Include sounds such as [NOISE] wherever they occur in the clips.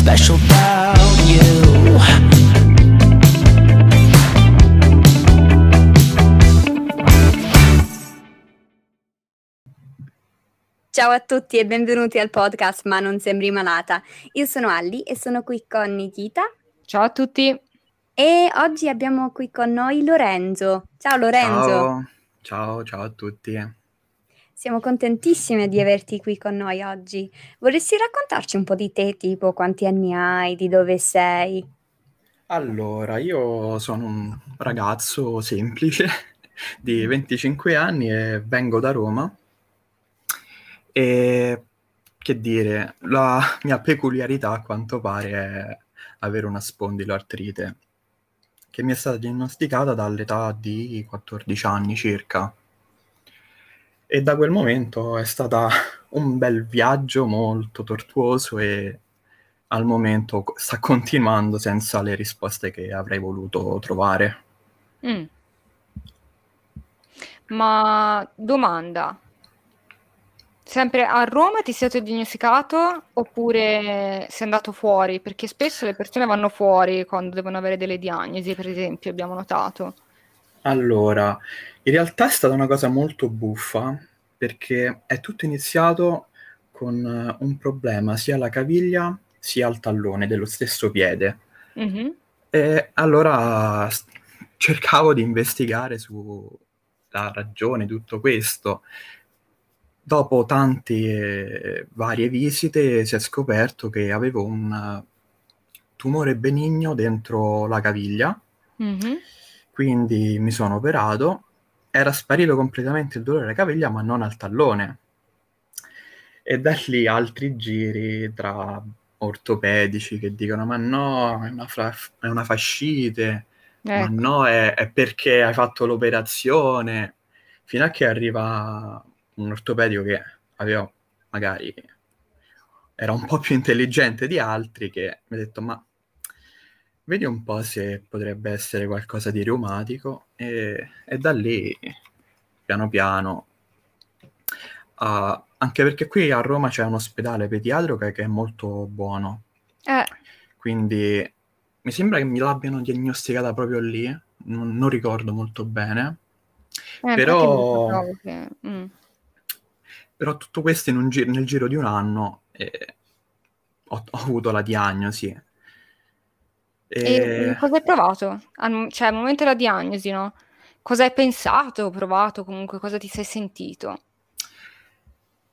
special about you. Ciao a tutti e benvenuti al podcast Ma non sembri malata. Io sono Alli e sono qui con Nikita. Ciao a tutti. E oggi abbiamo qui con noi Lorenzo. Ciao Lorenzo. Ciao, ciao, ciao a tutti. Siamo contentissime di averti qui con noi oggi. Vorresti raccontarci un po' di te, tipo quanti anni hai, di dove sei? Allora, io sono un ragazzo semplice [LAUGHS] di 25 anni e vengo da Roma. E che dire, la mia peculiarità a quanto pare è avere una spondiloartrite che mi è stata diagnosticata dall'età di 14 anni circa. E da quel momento è stato [LAUGHS] un bel viaggio molto tortuoso e al momento sta continuando senza le risposte che avrei voluto trovare. Mm. Ma domanda, sempre a Roma ti sei stato diagnosticato oppure sei andato fuori? Perché spesso le persone vanno fuori quando devono avere delle diagnosi, per esempio, abbiamo notato. Allora, in realtà è stata una cosa molto buffa perché è tutto iniziato con eh, un problema sia alla caviglia sia al tallone dello stesso piede. Mm-hmm. E allora cercavo di investigare sulla ragione di tutto questo. Dopo tante eh, varie visite si è scoperto che avevo un tumore benigno dentro la caviglia, mm-hmm. quindi mi sono operato. Era sparito completamente il dolore alla caviglia, ma non al tallone. E da lì altri giri tra ortopedici che dicono ma no, è una, fra- è una fascite, ecco. ma no, è, è, perché hai fatto l'operazione, fino a che arriva un ortopedico che aveva magari era un po' più intelligente di altri che mi ha detto ma vedi un po' se potrebbe essere qualcosa di reumatico e, e da lì piano piano uh, anche perché qui a Roma c'è un ospedale pediatrico che è molto buono. Eh. Quindi mi sembra che mi l'abbiano diagnosticata proprio lì, non, non ricordo molto bene. Eh, però... Che... Mm. però tutto questo gi- nel giro di un anno eh, ho, ho, avuto la diagnosi. E... e cosa hai provato? Cioè, al momento della diagnosi, no? Cosa hai pensato, provato, comunque cosa ti sei sentito?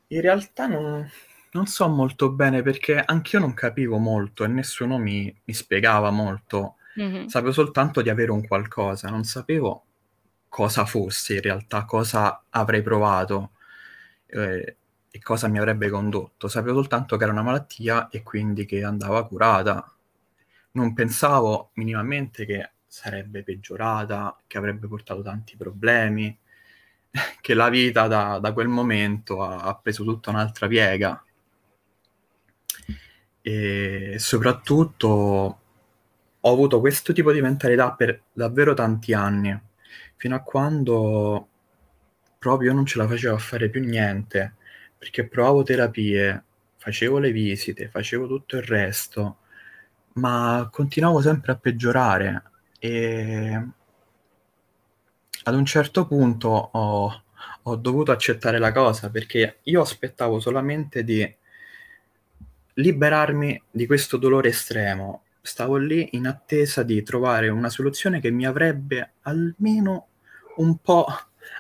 In realtà non, non so molto bene perché anch'io non capivo molto e nessuno mi, mi spiegava molto. Mm-hmm. Sapevo soltanto di avere un qualcosa, non sapevo cosa fosse in realtà, cosa avrei provato eh, e cosa mi avrebbe condotto. Sapevo soltanto che era una malattia e quindi che andava curata. Non pensavo minimamente che sarebbe peggiorata, che avrebbe portato tanti problemi [LAUGHS] che la vita da, da quel momento ha, ha, preso tutta un'altra piega. E soprattutto ho avuto questo tipo di mentalità per davvero tanti anni, fino a quando proprio non ce la facevo a fare più niente, perché provavo terapie, facevo le visite, facevo tutto il resto, ma continuavo sempre a peggiorare e ad un certo punto ho, ho dovuto accettare la cosa perché io aspettavo solamente di liberarmi di questo dolore estremo. Stavo lì in attesa di trovare una soluzione che mi avrebbe almeno un po'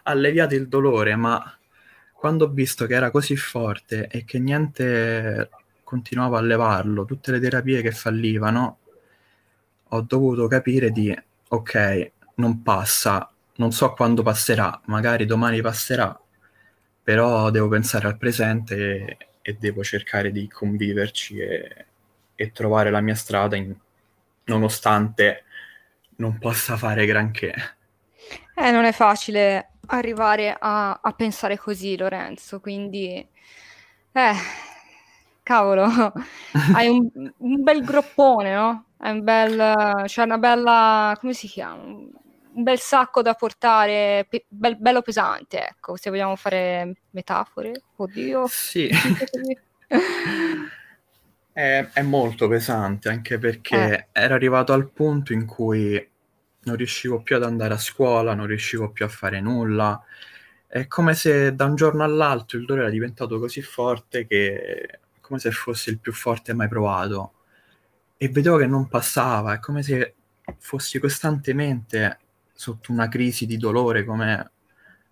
alleviato il dolore, ma quando ho visto che era così forte e che niente continuava a levarlo, tutte le terapie che fallivano, ho dovuto capire di ok, non passa, non so quando passerà, magari domani passerà, però devo pensare al presente e, e devo cercare di conviverci e, e, trovare la mia strada in, nonostante non possa fare granché. Eh, non è facile arrivare a, a pensare così, Lorenzo, quindi... Eh, cavolo, [LAUGHS] hai un, un, bel groppone, no? È un bel... c'è una bella... come si chiama? un bel sacco da portare, pe- bel, bello pesante, ecco, se vogliamo fare metafore. Oddio. Sì. [LAUGHS] È, è molto pesante anche perché Eh. ero arrivato al punto in cui non riuscivo più ad andare a scuola, non riuscivo più a fare nulla. È come se da un giorno all'altro il dolore era diventato così forte che come se fosse il più forte mai provato. E vedevo che non passava, è come se fossi costantemente sotto una crisi di dolore, come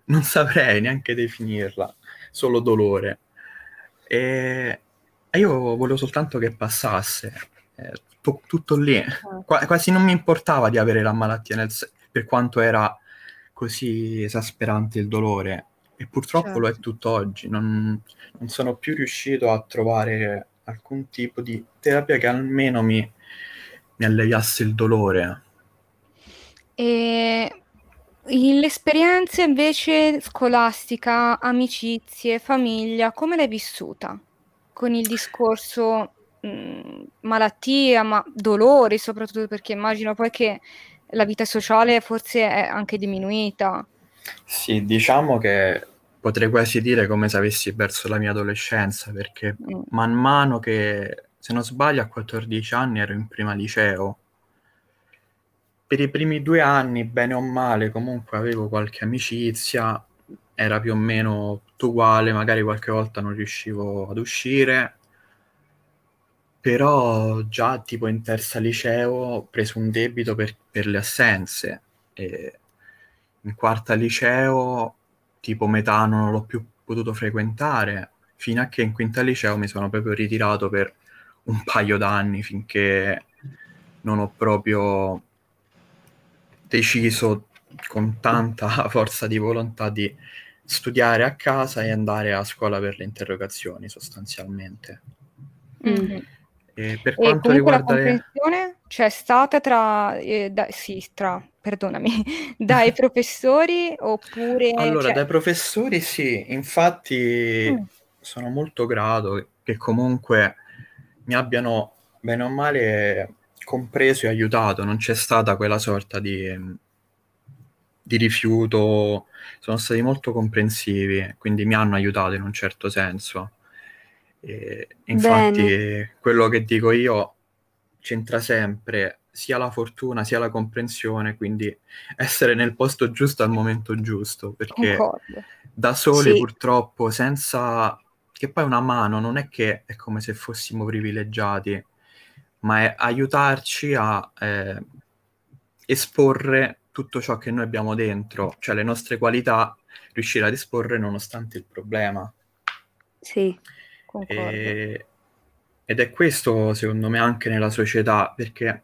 non saprei neanche definirla, solo dolore. E, e io volevo soltanto che passasse, eh, tu- tutto lì. Qua- quasi non mi importava di avere la malattia, nel se- per quanto era così esasperante il dolore. E purtroppo lo è Certo. tutt'oggi. Non, non sono più riuscito a trovare alcun tipo di terapia che almeno mi, mi alleviasse il dolore. E l'esperienza invece scolastica, amicizie, famiglia, come l'hai vissuta? Con il discorso mh, malattia, ma dolori soprattutto perché immagino poi che la vita sociale forse è anche diminuita. Sì, diciamo che potrei quasi dire come se avessi perso la mia adolescenza, perché Mm. man mano che, se non sbaglio, a 14 anni ero in prima liceo. Per i primi due anni, bene o male, comunque avevo qualche amicizia, era più o meno tutto uguale, magari qualche volta non riuscivo ad uscire, però già tipo in terza liceo ho preso un debito per, per le assenze e in quarta liceo tipo metà non l'ho più potuto frequentare fino a che in quinta liceo mi sono proprio ritirato per un paio d'anni finché non ho proprio deciso con tanta [LAUGHS] forza di volontà di studiare a casa e andare a scuola per le interrogazioni sostanzialmente. Mhm. E per E quanto la riguarda le... comprensione c'è stata tra, eh, da- sì, tra, perdonami, [LAUGHS] dai professori oppure... Allora, cioè- dai professori sì, infatti Mm. sono molto grato che comunque mi abbiano bene o male compreso e aiutato, non c'è stata quella sorta di, di rifiuto, sono stati molto comprensivi, quindi mi hanno aiutato in un certo senso. E infatti quello che dico io c'entra sempre sia la fortuna sia la comprensione, quindi essere nel posto giusto al momento giusto, perché Concordo. da soli Sì. purtroppo senza che poi una mano non è che è come se fossimo privilegiati, ma è aiutarci a eh, esporre tutto ciò che noi abbiamo dentro, cioè le nostre qualità, riuscire ad esporre nonostante il problema. Sì. Concordo. E- ed è questo, secondo me, anche nella società, perché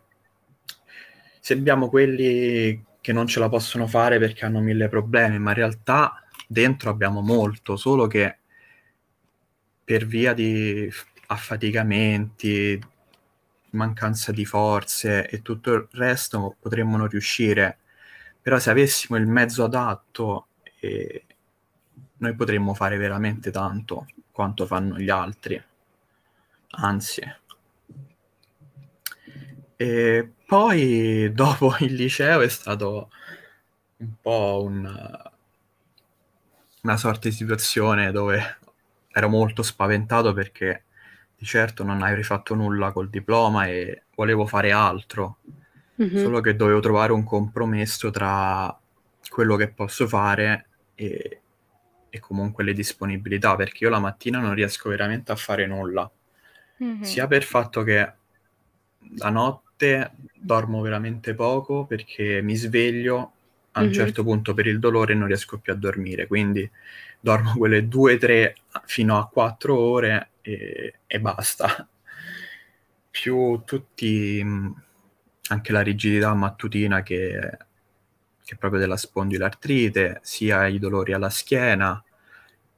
se abbiamo quelli che non ce la possono fare perché hanno mille problemi, ma in realtà dentro abbiamo molto, solo che per via di affaticamenti, mancanza di forze e tutto il resto potremmo non riuscire. Però se avessimo il mezzo adatto, eh, noi potremmo fare veramente tanto quanto fanno gli altri. Anzi. E poi dopo [LAUGHS] il liceo è stato un po' un- una sorta di situazione dove ero molto spaventato perché di certo non avrei fatto nulla col diploma e volevo fare altro, Mhm. solo che dovevo trovare un compromesso tra quello che posso fare e, e comunque le disponibilità, perché io la mattina non riesco veramente a fare nulla Mhm. sia per il fatto che la notte dormo veramente poco perché mi sveglio a un Mhm. certo punto per il dolore e non riesco più a dormire, quindi dormo quelle due, tre fino a quattro ore e, e basta. Più tutti, mh, anche la rigidità mattutina che, che è proprio della spondilartrite, sia i dolori alla schiena,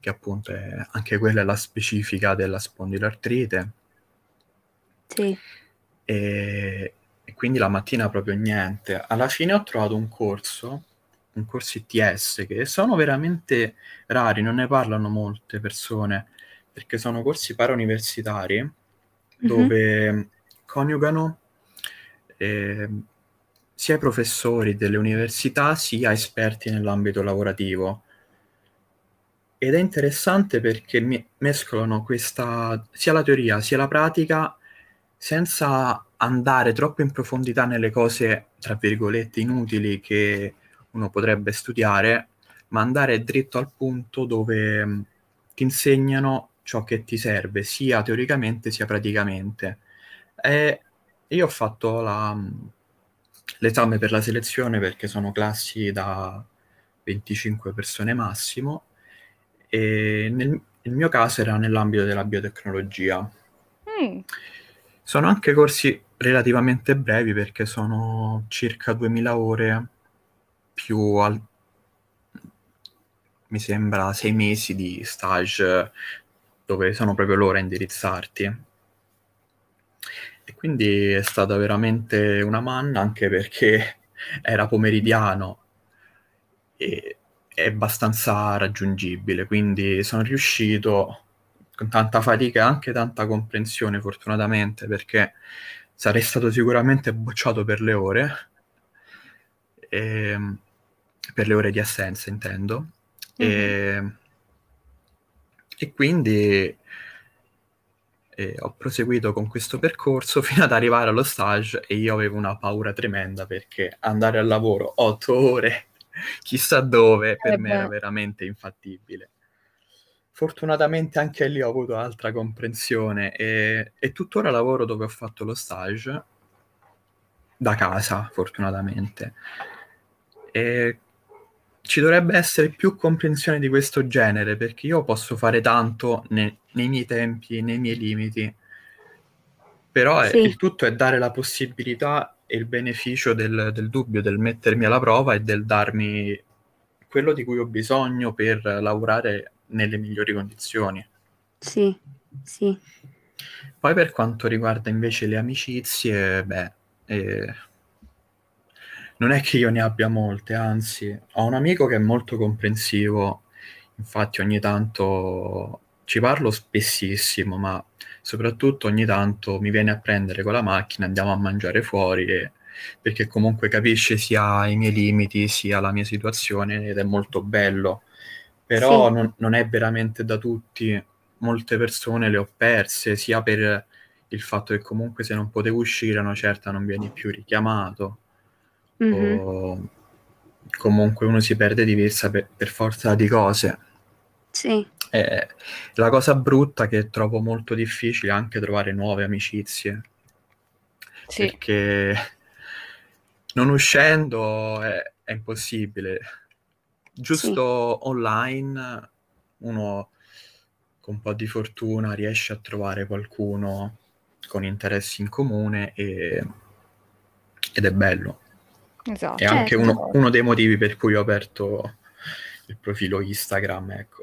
che appunto è anche quella è la specifica della spondilartrite. Sì. E, e quindi la mattina proprio niente. Alla fine ho trovato un corso, un corso ITS, che sono veramente rari, non ne parlano molte persone, perché sono corsi parauniversitari Mhm. dove coniugano eh, sia i professori delle università sia esperti nell'ambito lavorativo. Ed è interessante perché mescolano questa, sia la teoria sia la pratica senza andare troppo in profondità nelle cose, tra virgolette, inutili che uno potrebbe studiare, ma andare dritto al punto dove mh, ti insegnano ciò che ti serve, sia teoricamente sia praticamente. E io ho fatto la, mh, l'esame per la selezione perché sono classi da 25 persone massimo e nel, nel mio caso era nell'ambito della biotecnologia. Mm, Sono anche corsi relativamente brevi perché sono circa 2000 ore più al- mi sembra sei mesi di stage dove sono proprio loro a indirizzarti. E quindi è stata veramente una manna anche perché [LAUGHS] era pomeridiano e è abbastanza raggiungibile, quindi sono riuscito con tanta fatica e anche tanta comprensione, fortunatamente, perché sarei stato sicuramente bocciato per le ore, ehm, per le ore di assenza, intendo. E, e quindi eh, ho proseguito con questo percorso [LAUGHS] fino ad arrivare allo stage e io avevo una paura tremenda perché andare al lavoro otto ore, [LAUGHS] chissà dove, per Eh me era veramente infattibile. Fortunatamente anche lì ho avuto altra comprensione e, e tuttora lavoro dove ho fatto lo stage, da casa, fortunatamente. E ci dovrebbe essere più comprensione di questo genere perché io posso fare tanto ne- nei miei tempi, nei miei limiti, però è- Sì. il tutto è dare la possibilità e il beneficio del, del dubbio, del mettermi alla prova e del darmi quello di cui ho bisogno per lavorare nelle migliori condizioni. Sì, sì. Poi per quanto riguarda invece le amicizie, beh, eh, non è che io ne abbia molte, anzi, ho un amico che è molto comprensivo, infatti ogni tanto ci parlo spessissimo, ma soprattutto ogni tanto mi viene a prendere con la macchina, andiamo a mangiare fuori, e- perché comunque capisce sia i miei limiti, sia la mia situazione ed è molto bello. Però Sì. non, non è veramente da tutti, molte persone le ho perse, sia per il fatto che comunque se non potevo uscire a una certa non vieni più richiamato, Mhm. o comunque uno si perde di vista per, per forza di cose. Sì, E la cosa brutta che trovo molto difficile è anche trovare nuove amicizie, Sì, perché non uscendo è, è impossibile. Giusto online uno con un po' di fortuna riesce a trovare qualcuno con interessi in comune e- ed è bello. esatto. È anche certo. uno, uno dei motivi per cui ho aperto il profilo Instagram, ecco.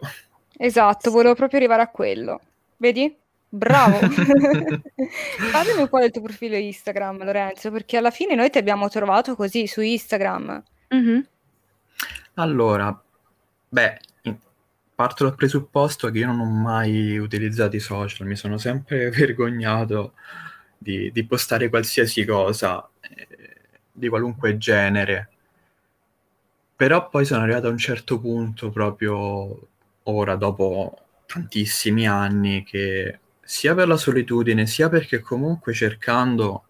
Esatto, volevo proprio arrivare a quello. Vedi? Bravo. [LAUGHS] Parlami un po' del tuo profilo Instagram, Lorenzo, perché alla fine noi ti abbiamo trovato così su Instagram. Mhm. Allora, beh, parto dal presupposto che io non ho mai utilizzato i social, mi sono sempre [LAUGHS] vergognato di, di postare qualsiasi cosa, eh, di qualunque genere. Però poi sono arrivato a un certo punto, proprio ora, dopo tantissimi anni, che sia per la solitudine, sia perché comunque cercando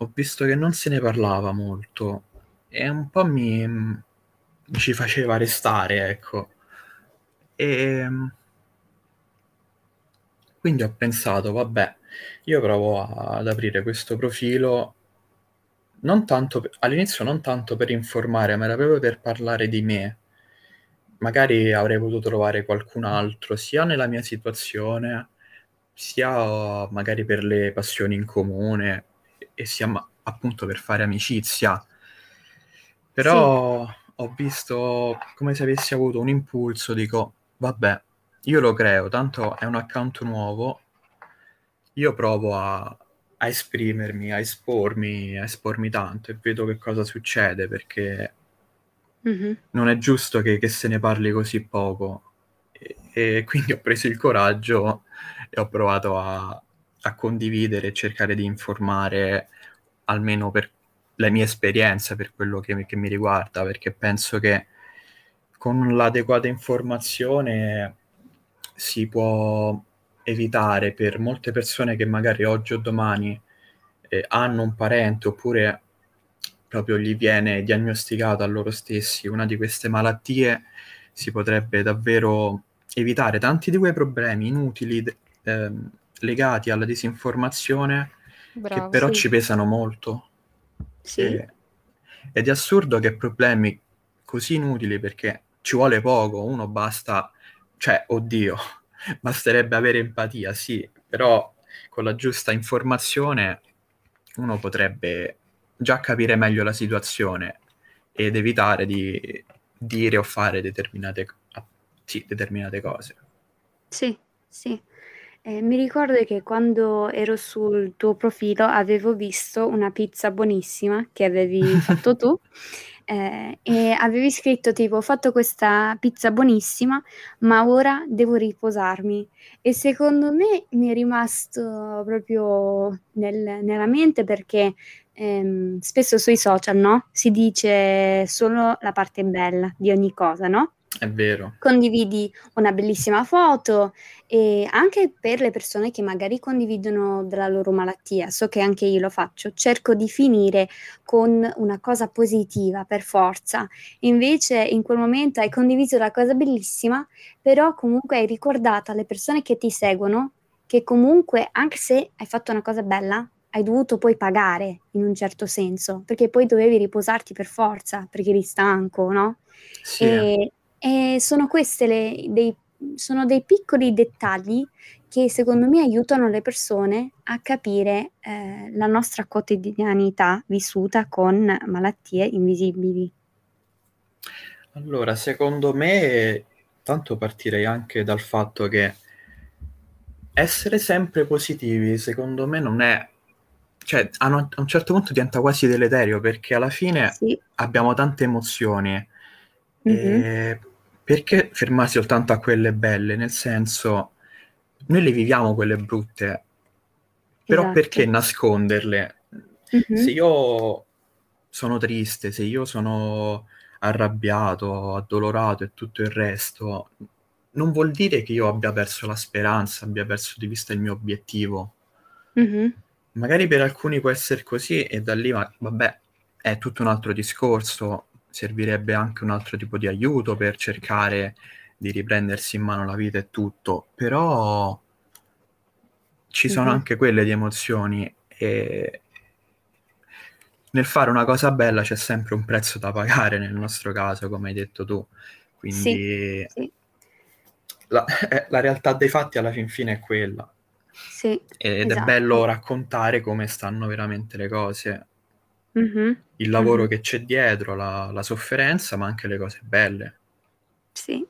ho visto che non se ne parlava molto e un po' mi ci faceva restare, ecco. E quindi ho pensato, vabbè, io provo ad aprire questo profilo non tanto per- all'inizio non tanto per informare, ma era proprio per parlare di me. Magari avrei potuto trovare qualcun altro, sia nella mia situazione, sia magari per le passioni in comune, e sia ma- appunto per fare amicizia. Però ho visto come se avessi avuto un impulso, dico, vabbè, io lo creo, tanto è un account nuovo, io provo a, a esprimermi, a espormi, a espormi tanto e vedo che cosa succede, perché Mhm. non è giusto che, che se ne parli così poco. E, e quindi ho preso il coraggio e ho provato a, a condividere e cercare di informare almeno per le mie esperienze, per quello che, che mi riguarda, perché penso che con l'adeguata informazione si può evitare per molte persone che magari oggi o domani eh, hanno un parente oppure proprio gli viene diagnosticato a loro stessi una di queste malattie, si potrebbe davvero evitare tanti di quei problemi inutili eh, legati alla disinformazione Bravo. che però Sì. ci pesano molto. Sì, E- ed è assurdo che problemi così inutili perché ci vuole poco, uno basta, cioè, oddio, [LAUGHS] basterebbe avere empatia, sì, però con la giusta informazione uno potrebbe già capire meglio la situazione ed evitare di dire o fare determinate, sì, determinate cose. sì, sì. Eh, mi ricordo che quando ero sul tuo profilo avevo visto una pizza buonissima che avevi fatto tu [LAUGHS] eh, e avevi scritto tipo ho fatto questa pizza buonissima ma ora devo riposarmi e secondo me mi è rimasto proprio nel- nella mente perché ehm, spesso sui social no? si dice solo la parte bella di ogni cosa no? È vero. condividi una bellissima foto e anche per le persone che magari condividono della loro malattia, so che anche io lo faccio, cerco di finire con una cosa positiva per forza. Invece in quel momento hai condiviso la cosa bellissima, però comunque hai ricordato alle persone che ti seguono che comunque anche se hai fatto una cosa bella, hai dovuto poi pagare in un certo senso, perché poi dovevi riposarti per forza, perché eri stanco, no? Sì. E, e sono queste le, dei, sono dei piccoli dettagli che secondo me aiutano le persone a capire eh, la nostra quotidianità vissuta con malattie invisibili. Allora, secondo me, tanto partirei anche dal fatto che essere sempre positivi, secondo me, non è... Cioè, a un, a un certo punto diventa quasi deleterio perché alla fine Sì. abbiamo tante emozioni. Mhm. E perché fermarsi soltanto a quelle belle? Nel senso, noi le viviamo quelle brutte, però Esatto. perché nasconderle? Mhm. Se io sono triste, se io sono arrabbiato, addolorato e tutto il resto, non vuol dire che io abbia perso la speranza, abbia perso di vista il mio obiettivo. Mhm. Magari per alcuni può essere così e da lì, va- vabbè, è tutto un altro discorso, servirebbe anche un altro tipo di aiuto per cercare di riprendersi in mano la vita e tutto, però ci sono Mhm. anche quelle di emozioni e nel fare una cosa bella c'è sempre un prezzo da pagare nel nostro caso, come hai detto tu. Quindi Sì, la, eh, la realtà dei fatti alla fin fine è quella. sì, Ed è esatto. bello raccontare come stanno veramente le cose, Mhm. Il lavoro Mhm. che c'è dietro, la, la sofferenza, ma anche le cose belle. Sì.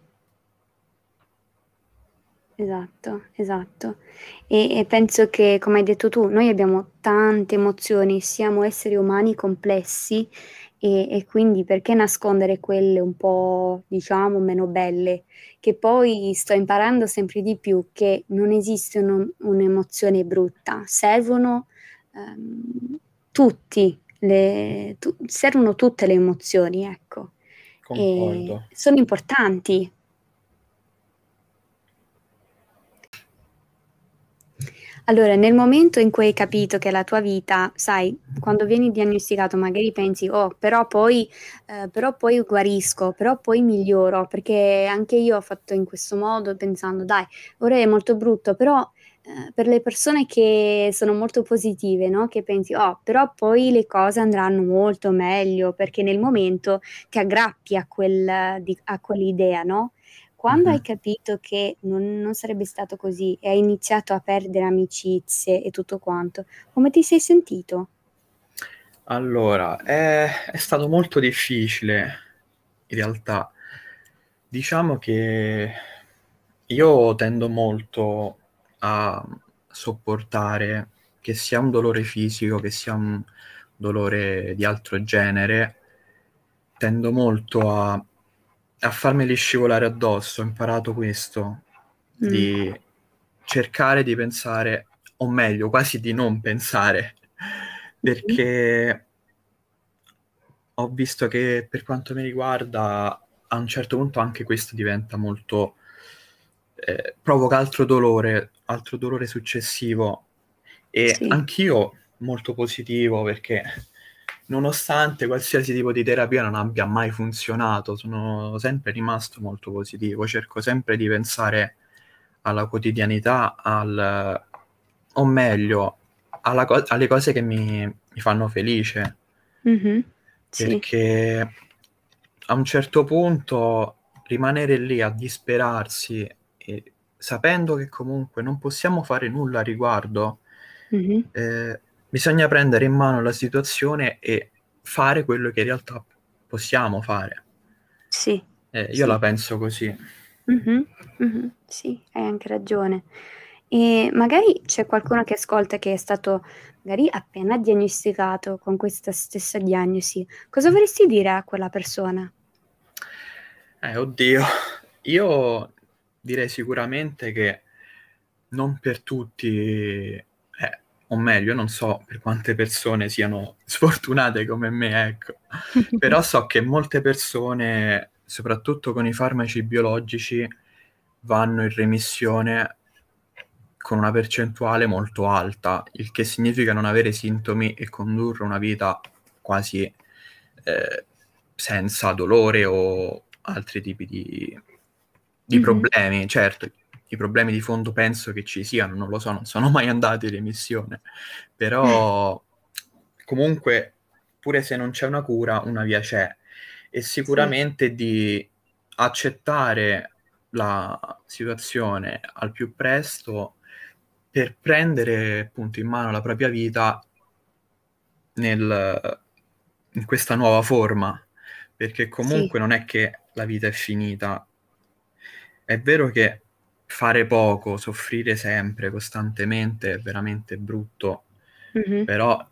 Esatto, esatto. E, e penso che, come hai detto tu, noi abbiamo tante emozioni, siamo esseri umani complessi e, e quindi perché nascondere quelle un po', diciamo, meno belle? Che poi sto imparando sempre di più che non esiste un- un'emozione brutta, servono ehm, tutti, le, tu- servono tutte le emozioni, ecco, e sono importanti. Allora, nel momento in cui hai capito che la tua vita, sai, quando vieni diagnosticato magari pensi, oh, però poi, eh, però poi guarisco, però poi miglioro, perché anche io ho fatto in questo modo pensando, dai, ora è molto brutto, però eh, per le persone che sono molto positive, no? Che pensi, oh, però poi le cose andranno molto meglio, perché nel momento ti aggrappi a, quel, di- a quell'idea, no? Quando Mhm. hai capito che non, non sarebbe stato così e hai iniziato a perdere amicizie e tutto quanto, come ti sei sentito? Allora, è, è stato molto difficile in realtà. Diciamo che io tendo molto a sopportare che sia un dolore fisico, che sia un dolore di altro genere, tendo molto a, a farmeli scivolare addosso. Ho imparato questo, Mm. di cercare di pensare, o meglio, quasi di non pensare, [LAUGHS] perché ho visto che per quanto mi riguarda, a un certo punto anche questo diventa molto eh, provoca altro dolore, altro dolore successivo. E Sì. anch'io molto positivo perché nonostante qualsiasi tipo di terapia non abbia mai funzionato, sono sempre rimasto molto positivo, cerco sempre di pensare alla quotidianità, al, o meglio, alla co- alle cose che mi, mi fanno felice, Mhm. Sì. perché a un certo punto rimanere lì a disperarsi e sapendo che comunque non possiamo fare nulla a riguardo, Mhm. eh, bisogna prendere in mano la situazione e fare quello che in realtà possiamo fare. Sì. Eh, io Sì. la penso così. Mhm, mhm, Sì, hai anche ragione. E magari c'è qualcuno che ascolta che è stato magari appena diagnosticato con questa stessa diagnosi. Cosa vorresti dire a quella persona? Eh, oddio, io direi sicuramente che non per tutti, eh, o meglio, non so per quante persone siano [LAUGHS] sfortunate come me, ecco, [LAUGHS] però so che molte persone, soprattutto con i farmaci biologici, vanno in remissione con una percentuale molto alta, il che significa non avere sintomi e condurre una vita quasi eh, senza dolore o altri tipi di, di problemi. Certo, i problemi di fondo penso che ci siano, non lo so, non sono mai andato in remissione, però comunque pure se non c'è una cura, una via c'è e sicuramente di accettare la situazione al più presto per prendere appunto in mano la propria vita nel- in questa nuova forma, perché comunque non è che la vita è finita. È vero che fare poco, soffrire sempre, costantemente è veramente brutto, Mhm, però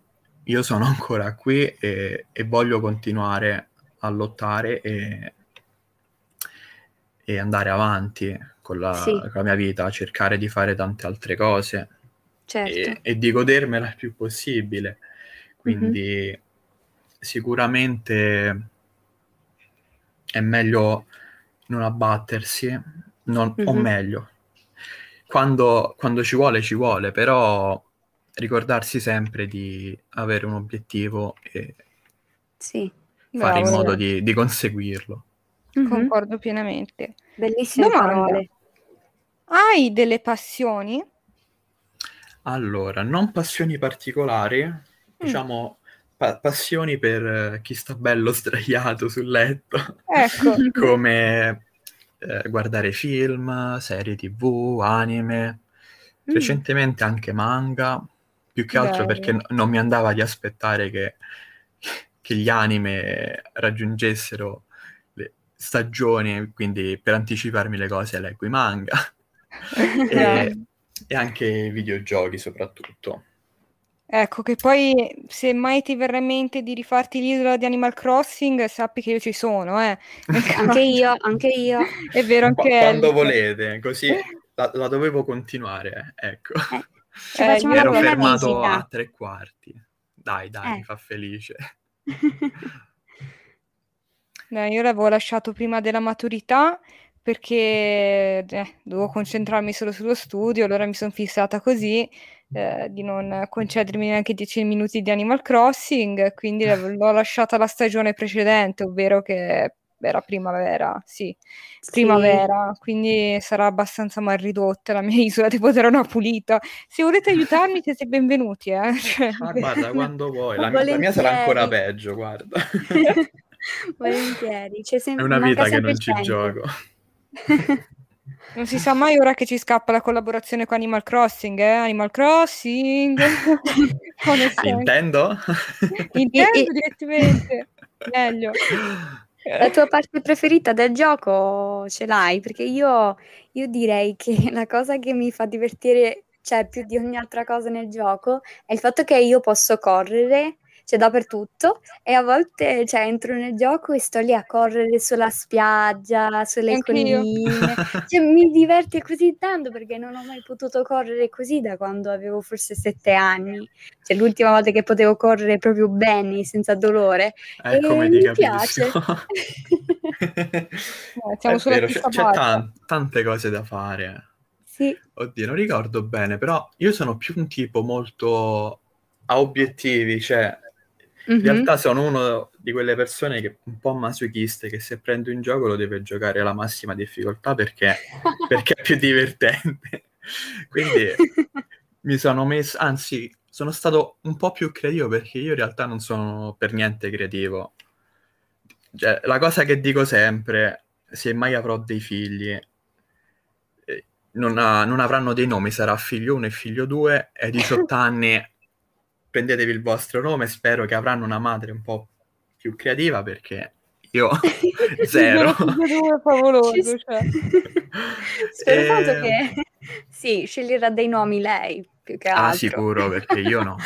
io sono [LAUGHS] ancora qui e, e voglio continuare a lottare e, e andare avanti con la, Sì. con la mia vita, cercare di fare tante altre cose Certo. e, e di godermela il più possibile. Quindi sicuramente è meglio non abbattersi, non- o Mhm. meglio, quando, quando ci vuole, ci vuole, però ricordarsi sempre di avere un obiettivo e Sì. fare in Bravo, modo sì. di, di conseguirlo. Concordo pienamente. Bellissime Domanda. parole. Hai delle passioni? Allora, non passioni particolari, Mm. diciamo pa- passioni per chi sta bello sdraiato sul letto, Ecco. [LAUGHS] come eh, guardare film, serie TV, anime, Mm. recentemente anche manga, più che altro Bello. perché n- non mi andava di aspettare che, che gli anime raggiungessero le stagioni, quindi per anticiparmi le cose leggo i manga [LAUGHS] e, e anche i videogiochi soprattutto. Ecco, che poi se mai ti verrà in mente di rifarti l'isola di Animal Crossing, sappi che io ci sono, eh. Nel [LAUGHS] Anche io, anche io. È vero, anche quando Ellie. volete, così la, la dovevo continuare, ecco. Eh, Ci [LAUGHS] Eh, la Ero fermato a visita. tre quarti. Dai, dai, Eh. mi fa felice. [LAUGHS] Eh, io l'avevo lasciato prima della maturità perché eh, dovevo concentrarmi solo sullo studio, allora mi sono fissata così eh, di non concedermi neanche 10 minuti di Animal Crossing, quindi [LAUGHS] l'ho lasciata la stagione precedente, ovvero che era primavera, sì, Sì. primavera, quindi sarà abbastanza mal ridotta la mia [LAUGHS] isola, devo dare una pulita. Se volete aiutarmi siete benvenuti, eh. [LAUGHS] Cioè, Ah, guarda, quando vuoi. La, la mia sarà ancora peggio, guarda. Volentieri. C'è sem- È una vita che sempre non ci gioco. Non si sa mai ora che ci scappa la collaborazione con Animal Crossing, eh? Animal Crossing. [LAUGHS] Nintendo? [LAUGHS] Nintendo direttamente. Meglio. La tua parte preferita del gioco ce l'hai? Perché io, io direi che [LAUGHS] la cosa che mi fa divertire, cioè più di ogni altra cosa nel gioco, è il fatto che io posso correre c'è dappertutto e a volte cioè, entro nel gioco e sto lì a correre sulla spiaggia, sulle colline. [LAUGHS] Cioè, mi diverte così tanto perché non ho mai potuto correre così da quando avevo forse sette anni. Cioè, l'ultima volta che potevo correre proprio bene, senza dolore. Eh, E mi capisco. [LAUGHS] [LAUGHS] È siamo sulla vero, c'è, c'è tan- tante cose da fare. sì. Oddio, non ricordo bene, però io sono più un tipo molto a obiettivi, cioè in Mhm. realtà sono uno di quelle persone che un po' masochiste che se prende un gioco lo deve giocare alla massima difficoltà perché, [LAUGHS] perché è più divertente. [LAUGHS] Quindi mi sono messo, anzi, sono stato un po' più creativo perché io in realtà non sono per niente creativo. Cioè, la cosa che dico sempre, se mai avrò dei figli, eh, non, ha- non avranno dei nomi, sarà figlio 1 e figlio 2, e a 18 anni prendetevi il vostro nome, spero che avranno una madre un po' più creativa perché io [LAUGHS] [LAUGHS] zero. Favoloso, cioè. [LAUGHS] Spero tanto Eh, che sì, sceglierà dei nomi lei più che Ah, altro. sicuro, perché io no.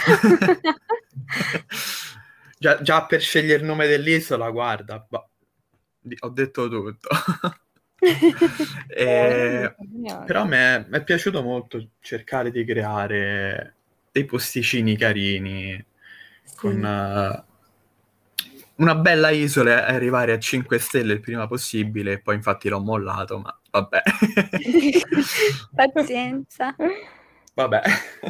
già, già per scegliere il nome dell'isola, guarda, bah, ho detto tutto. Eh, però mi è, mi è piaciuto molto cercare di creare dei posticini carini Sì. con eh, una bella isola e arrivare a 5 stelle il prima possibile e poi infatti l'ho mollato, ma vabbè. [LAUGHS] Pazienza. vabbè.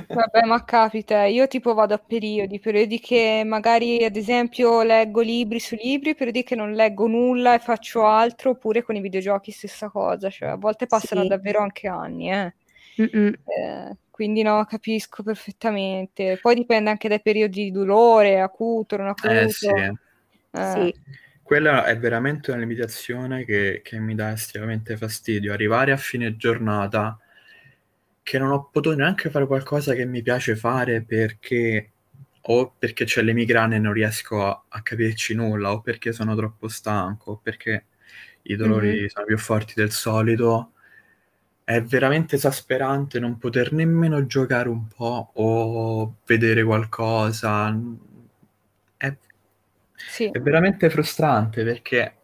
Vabbè, ma capita, io tipo vado a periodi, periodi che magari ad esempio leggo libri su libri, periodi che non leggo nulla e faccio altro, oppure con i videogiochi stessa cosa, cioè a volte passano Sì. davvero anche anni, eh. Eh, quindi no, capisco perfettamente. Poi dipende anche dai periodi di dolore, acuto, non acuto. Eh sì. Eh, Sì. Quella è veramente una limitazione che, che mi dà estremamente fastidio. Arrivare a fine giornata che non ho potuto neanche fare qualcosa che mi piace fare perché o perché c'è l'emigrane e non riesco a, a capirci nulla, o perché sono troppo stanco, o perché i dolori Mhm. sono più forti del solito. È veramente esasperante non poter nemmeno giocare un po' o vedere qualcosa. È sì. è veramente frustrante perché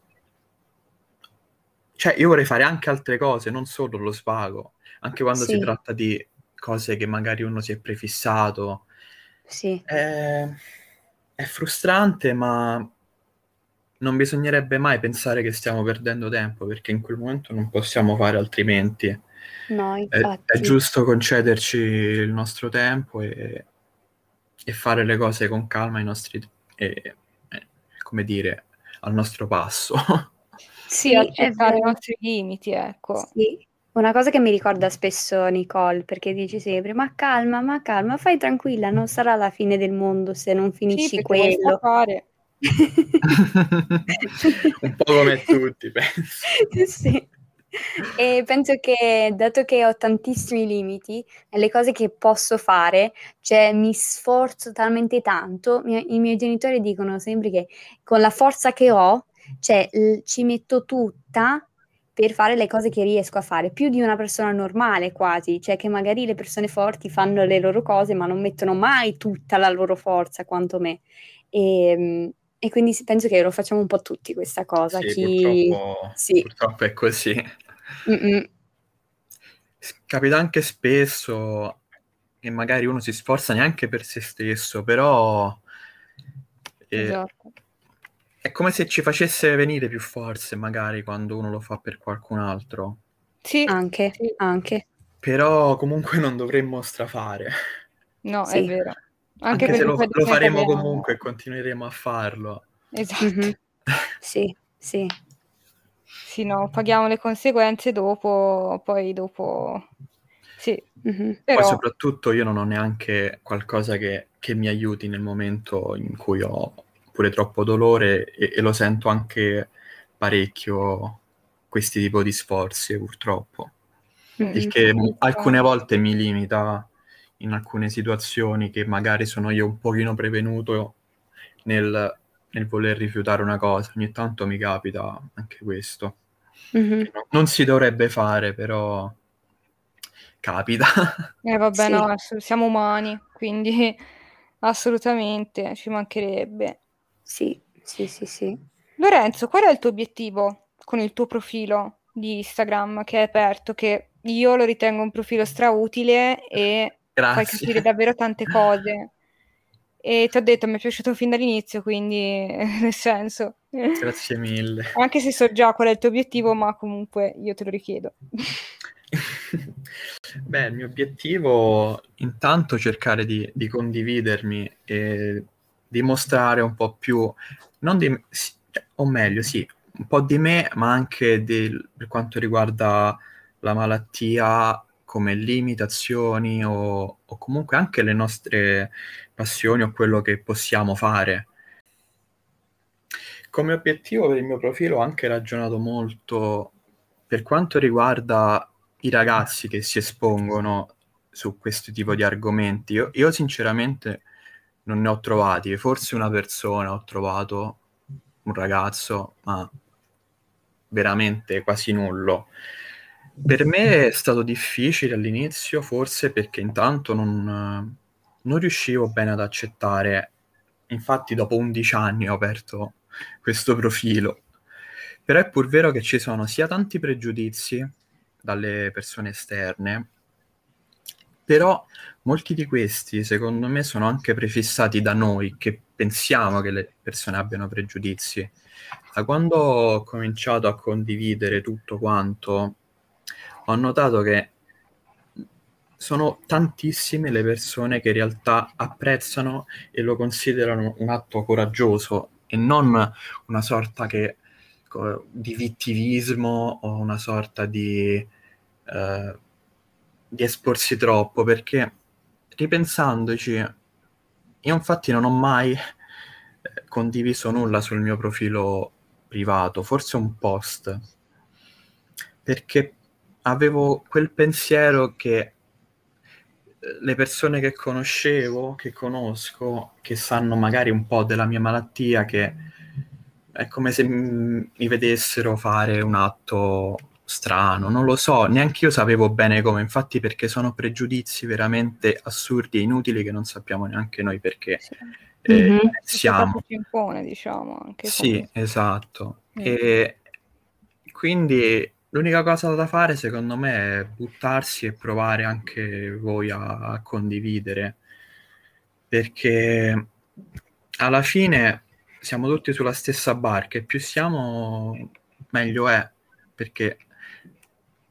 cioè io vorrei fare anche altre cose, non solo lo svago, anche quando si Sì. tratta di cose che magari uno si è prefissato. Sì. È, è frustrante, ma non bisognerebbe mai pensare che stiamo perdendo tempo, perché in quel momento non possiamo fare altrimenti. No, È, infatti. è giusto concederci il nostro tempo e, e fare le cose con calma ai nostri, e, e, come dire, al nostro passo. [LAUGHS] Sì, Sì, accettare i nostri limiti, ecco. Sì. Una cosa che mi ricorda spesso Nicole, perché dici sempre, ma calma, ma calma, fai tranquilla, non sarà la fine del mondo se non Sì, finisci vuoi quello. fare. [LAUGHS] [LAUGHS] Un po' come tutti, penso. Sì. E penso che dato che ho tantissimi limiti nelle cose che posso fare, cioè mi sforzo talmente tanto, mi- i miei genitori dicono sempre che con la forza che ho, cioè l- ci metto tutta per fare le cose che riesco a fare, più di una persona normale quasi, cioè che magari le persone forti fanno le loro cose ma non mettono mai tutta la loro forza quanto me. E, e quindi penso che lo facciamo un po' tutti questa cosa. Sì, chi... purtroppo, Sì. purtroppo è così. Mm-mm. Capita anche spesso che magari uno si sforza neanche per se stesso, però eh, Esatto. è come se ci facesse venire più forze magari quando uno lo fa per qualcun altro. Sì, Anche, sì. anche. Però comunque non dovremmo strafare, No, è Sì. vero. Anche Anche se perché lo, lo faremo abbiamo- comunque e continueremo a farlo. Esatto. Mhm. Sì, sì. Sì, no, paghiamo le conseguenze dopo, poi dopo... Sì, Mhm. però... Poi soprattutto io non ho neanche qualcosa che, che mi aiuti nel momento in cui ho pure troppo dolore e, e lo sento anche parecchio questi tipi di sforzi purtroppo. Mhm. Il che Mm. alcune volte mi limita in alcune situazioni che magari sono io un pochino prevenuto nel, nel voler rifiutare una cosa. Ogni tanto mi capita anche questo. Mhm. No- non si dovrebbe fare, però capita. Eh, vabbè, [LAUGHS] Sì. no, siamo umani, quindi [LAUGHS] Assolutamente, ci mancherebbe. Sì, sì, sì, sì. Lorenzo, qual è il tuo obiettivo con il tuo profilo di Instagram che è aperto? Che io lo ritengo un profilo strautile e Grazie. capire davvero tante cose. E ti ho detto, mi è piaciuto fin dall'inizio, quindi [LAUGHS] nel senso, Grazie mille. anche se so già qual è il tuo obiettivo, ma comunque io te lo richiedo. [LAUGHS] Beh, il mio obiettivo intanto cercare di, di condividermi e dimostrare un po' più, non di, o meglio, sì, un po' di me, ma anche del- per quanto riguarda la malattia come limitazioni o, o comunque anche le nostre passioni o quello che possiamo fare. Come obiettivo per il mio profilo ho anche ragionato molto per quanto riguarda i ragazzi che si espongono su questo tipo di argomenti. Io, io sinceramente non ne ho trovati, forse una persona ho trovato, un ragazzo, ma veramente quasi nullo. Per me è stato difficile all'inizio, forse perché intanto non, non riuscivo bene ad accettare. Infatti, dopo 11 anni ho aperto questo profilo. Però è pur vero che ci sono sia tanti pregiudizi dalle persone esterne, però molti di questi, secondo me, sono anche prefissati da noi che pensiamo che le persone abbiano pregiudizi. Da quando ho cominciato a condividere tutto quanto, ho notato che sono tantissime le persone che in realtà apprezzano e lo considerano un atto coraggioso e non una sorta che, di vittimismo o una sorta di, eh, di esporsi troppo, perché ripensandoci, io infatti non ho mai eh, condiviso nulla sul mio profilo privato, forse un post, perché avevo quel pensiero che eh, le persone che conoscevo, che conosco, che sanno magari un po' della mia malattia, che è come se mm, mi vedessero fare un atto strano, non lo so, neanche io sapevo bene come, infatti perché sono pregiudizi veramente assurdi e inutili che non sappiamo neanche noi perché Sì. eh, Mhm. siamo. ci impone, diciamo, anche Sì, come- esatto. Mm. E quindi l'unica cosa da fare, secondo me, è buttarsi e provare anche voi a, a condividere, perché alla fine siamo tutti sulla stessa barca e più siamo, meglio è, perché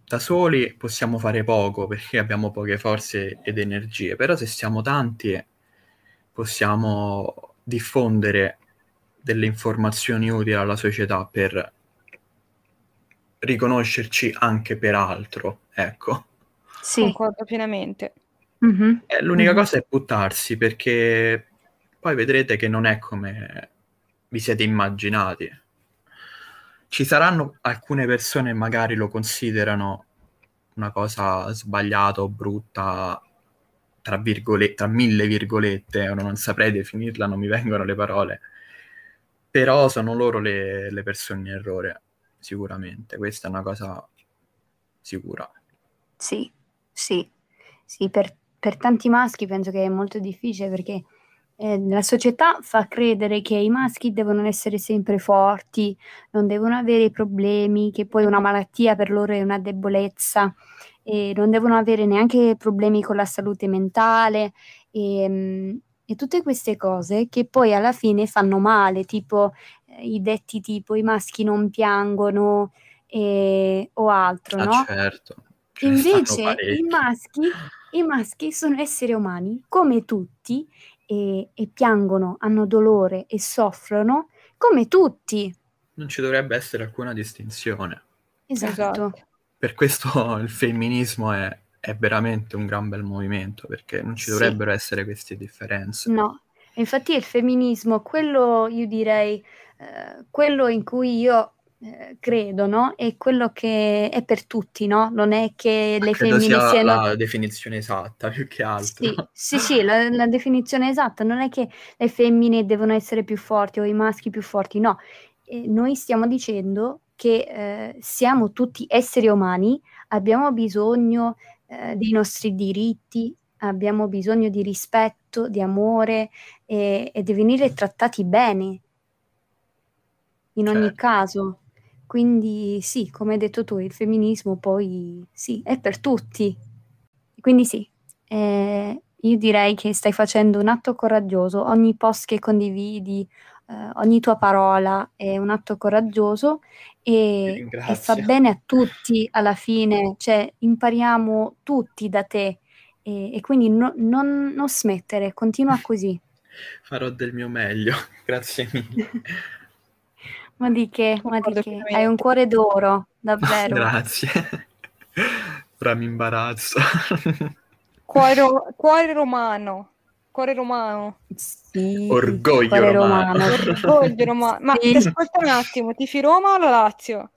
da soli possiamo fare poco perché abbiamo poche forze ed energie, però se siamo tanti possiamo diffondere delle informazioni utili alla società per riconoscerci anche per altro, ecco. Sì. Concordo pienamente. Mhm. Eh, l'unica Mhm. cosa è buttarsi perché poi vedrete che non è come vi siete immaginati. Ci saranno alcune persone che magari lo considerano una cosa sbagliata o brutta, tra virgolette, tra mille virgolette, non saprei definirla, non mi vengono le parole, però sono loro le, le persone in errore, sicuramente. Questa è una cosa sicura. Sì, sì, sì, per, per tanti maschi penso che è molto difficile perché eh, la società fa credere che i maschi devono essere sempre forti, non devono avere problemi, che poi una malattia per loro è una debolezza e non devono avere neanche problemi con la salute mentale e, mm, e tutte queste cose che poi alla fine fanno male, tipo i detti tipo i maschi non piangono e- o altro, Ah, no? certo. Invece i maschi, i maschi sono esseri umani come tutti e, e piangono, hanno dolore e soffrono come tutti. Non ci dovrebbe essere alcuna distinzione. Esatto. Esatto. Per questo [LAUGHS] il femminismo è, è veramente un gran bel movimento, perché non ci Sì. dovrebbero essere queste differenze. No, infatti il femminismo, quello io direi, eh, quello in cui io eh, credo, no? È quello che è per tutti, no? Non è che le Credo femmine sia siano... la definizione esatta, più che altro. Sì, sì, sì, la, la definizione esatta non è che le femmine devono essere più forti o i maschi più forti, no. Eh, noi stiamo dicendo che eh, siamo tutti esseri umani, abbiamo bisogno eh, dei nostri diritti, abbiamo bisogno di rispetto, di amore e, e di venire trattati bene in ogni Certo. caso. Quindi sì, come hai detto tu, il femminismo poi sì, è per tutti. Quindi sì, eh, io direi che stai facendo un atto coraggioso. Ogni post che condividi, eh, ogni tua parola è un atto coraggioso e, e fa bene a tutti alla fine, cioè impariamo tutti da te e, e quindi no- non, non smettere, continua [LAUGHS] così. Farò del mio meglio, [LAUGHS] grazie mille. [LAUGHS] Ma di che, ma di che, hai un cuore d'oro, davvero. Grazie. Ora mi imbarazzo. Cuore, cuore romano. Cuore romano. Sì, Orgoglio cuore romano. Orgoglio romano. Ma Sì. ti ascolta un attimo, tifi Roma o la Lazio?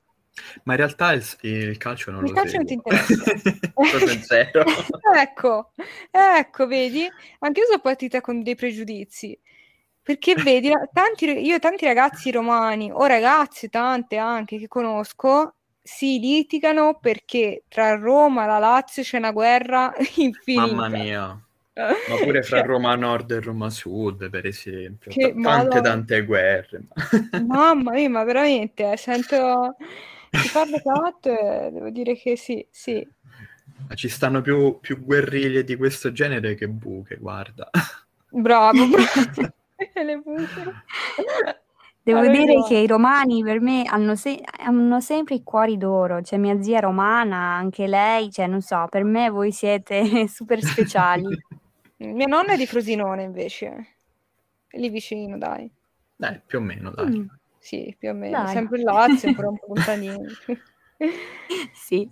Ma in realtà il, il calcio non Il lo calcio non ti seguo. interessa. [LAUGHS] [LAUGHS] Ecco, ecco, vedi? Anche io sono partita con dei pregiudizi. Perché [LAUGHS] vedi, tanti, io tanti ragazzi romani, o ragazze, tante anche che conosco, si litigano perché tra Roma e la Lazio c'è una guerra infinita. Mamma mia. Ma pure fra Cioè, Roma Nord e Roma Sud, per esempio. Che T- tante, madonna. tante guerre. Mamma mia, ma veramente, eh, sento... Ti parlo tanto e devo dire che sì, sì. Ma Ci stanno più, più guerriglie di questo genere che buche, guarda. Bravo, [LAUGHS] bravo. [LAUGHS] Le buche. Devo Hai dire che i romani per me hanno, se- hanno sempre i cuori d'oro, cioè mia zia romana, anche lei, cioè non so, per me voi siete [LAUGHS] super speciali. Mia nonna è di Frosinone invece. È lì vicino, dai. Dai, più o meno, dai. Mm, Sì, più o meno. Dai. Sempre il Lazio, però un po' lontanino. [LAUGHS] sì.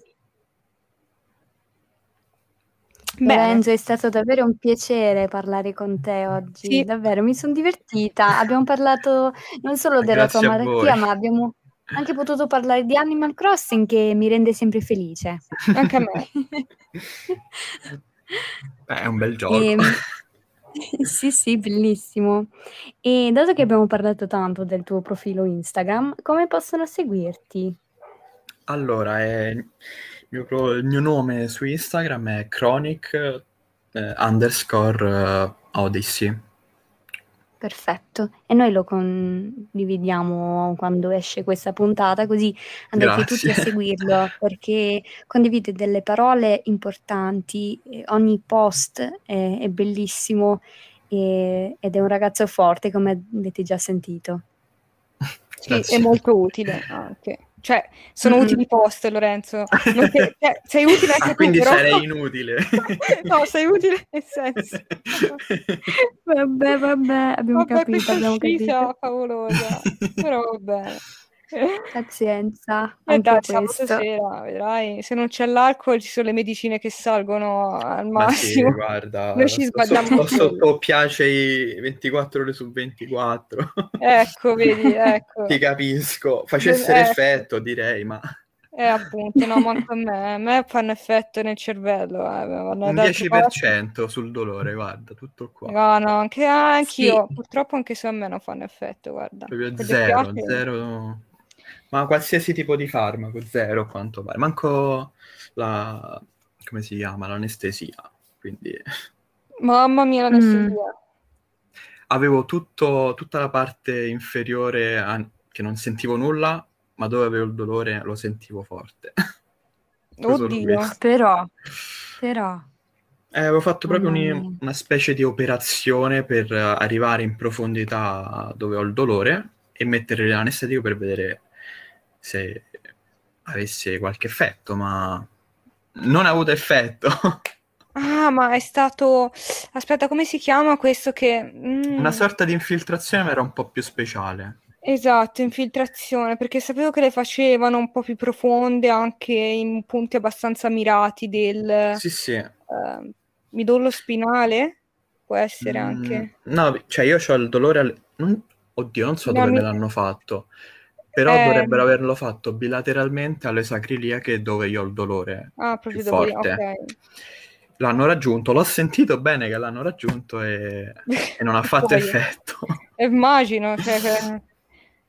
Bene. Lorenzo, è stato davvero un piacere parlare con te oggi, Sì. davvero, mi sono divertita. Abbiamo parlato non solo della tua malattia, ma abbiamo anche potuto parlare di Animal Crossing che mi rende sempre felice. Anche a me. [LAUGHS] Beh, è un bel gioco. Ehm, [LAUGHS] sì, sì, bellissimo. E dato che abbiamo parlato tanto del tuo profilo Instagram, come possono seguirti? Allora, è- il, mio, il mio nome su Instagram è chronic eh, underscore eh, odyssey. Perfetto. E noi lo condividiamo quando esce questa puntata, così andate tutti a Grazie. [LAUGHS] seguirlo perché condivide delle parole importanti, eh, ogni post è, è bellissimo e- ed è un ragazzo forte, come avete già sentito. [LAUGHS] Sì, Grazie. è molto utile anche. Cioè, sono Mm. utili i post, Lorenzo. Che- [LAUGHS] cioè, sei utile anche Ah, tu, quindi però... sarei inutile. [LAUGHS] No, sei utile nel senso. [LAUGHS] Vabbè, vabbè, abbiamo Vabbè, capito, abbiamo capito. favolosa. Però va bene. Pazienza, E anche dai, questo. sera, vedrai, se non c'è l'alcol ci sono le medicine che salgono al Ma sì, massimo. guarda, [LAUGHS] Noi ci a quello. sotto piace 24 ore su 24. [LAUGHS] Ecco, vedi, [LAUGHS] ecco. Ti capisco. Facesse Eh. l'effetto, direi, ma Eh, appunto, no, manco a me. A me fanno effetto nel cervello. Eh, un da altre parti. 10% sul dolore, guarda, tutto qua. No, no, anche anch'io. Sì. Purtroppo anche su a me non fanno effetto, guarda. Proprio gli zero, oppiati- zero. Ma qualsiasi tipo di farmaco, zero a quanto pare. Manco la... come si chiama? L'anestesia. Quindi Mamma mia, l'anestesia. avevo tutto, tutta la parte inferiore a- che non sentivo nulla, ma dove avevo il dolore lo sentivo forte. [LAUGHS] Oddio. Però, però, Eh, avevo fatto proprio un- una specie di operazione per arrivare in profondità dove ho il dolore e mettere l'anestetico per vedere se avesse qualche effetto, ma non ha avuto effetto. [LAUGHS] Ah, ma è stato... Aspetta, come si chiama questo che... mm, Una sorta di infiltrazione, ma era un po' più speciale. Esatto, infiltrazione, perché sapevo che le facevano un po' più profonde anche in punti abbastanza mirati del Sì, sì. eh, midollo spinale, può essere Mm, anche. No, cioè io ho il dolore... al- Oddio, non so dove me l'hanno fatto, però Eh, dovrebbero averlo fatto bilateralmente alle sacriliache dove io ho il dolore Ah, più dove... forte. ok. L'hanno raggiunto, l'ho sentito bene che l'hanno raggiunto e, [LAUGHS] e non ha fatto effetto. [LAUGHS] Immagino, cioè, [LAUGHS] che-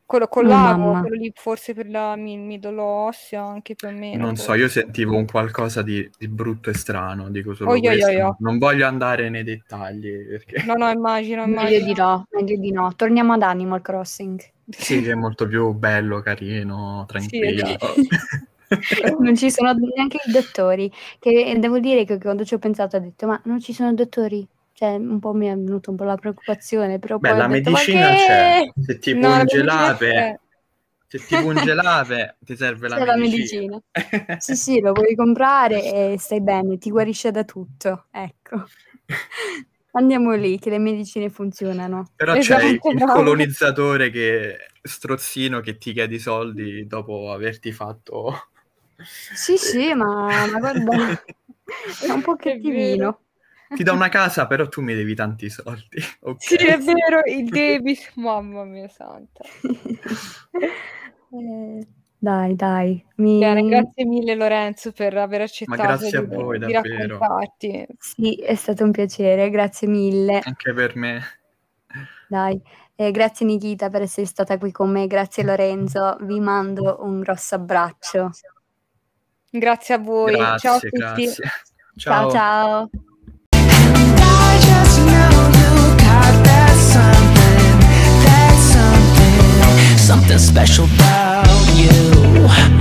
Quello con Oh, l'ago, quello lì forse per la mi- midollo ossea, anche più o meno. Non so, forse. io sentivo un qualcosa di, di brutto e strano, dico solo oi, questo. oi, oi. Non voglio andare nei dettagli perché No, no, immagino, Meglio immagino. di no, meglio di no. Torniamo ad Animal Crossing. sì, che è molto più bello, carino, tranquillo. esatto. [LAUGHS] non ci sono neanche i dottori. Che devo dire che quando ci ho pensato ho detto: Ma non ci sono dottori? Cioè, un po' mi è venuto un po' la preoccupazione. Però Beh, la detto, "Ma medicina che-" c'è. Se ti No, la punge medicina l'ape, c'è. se ti punge [LAUGHS] l'ape, ti serve la C'è la medicina. [LAUGHS] Sì, sì, lo puoi comprare e stai bene, ti guarisce da tutto. Ecco. [LAUGHS] Andiamo lì, che le medicine funzionano. Però c'è Esatto, il, il bravo. colonizzatore che strozzino che ti chiede i soldi dopo averti fatto Sì, sì, ma, ma guarda, è un po' cattivino. Ti dà una casa, però tu mi devi tanti soldi. [LAUGHS] Ok. Sì, è vero, il [LAUGHS] debito. Mamma mia santa. Eh, dai, dai. Mi... Bene, grazie mille Lorenzo per aver accettato grazie a di, voi, di davvero. raccontarti. Sì, è stato un piacere, grazie mille. Anche per me. Dai, Eh, grazie Nikita per essere stata qui con me, grazie Lorenzo, vi mando un grosso abbraccio. Grazie a voi. Grazie, Ciao a tutti. grazie. Ciao ciao. I something, that something, something special about you.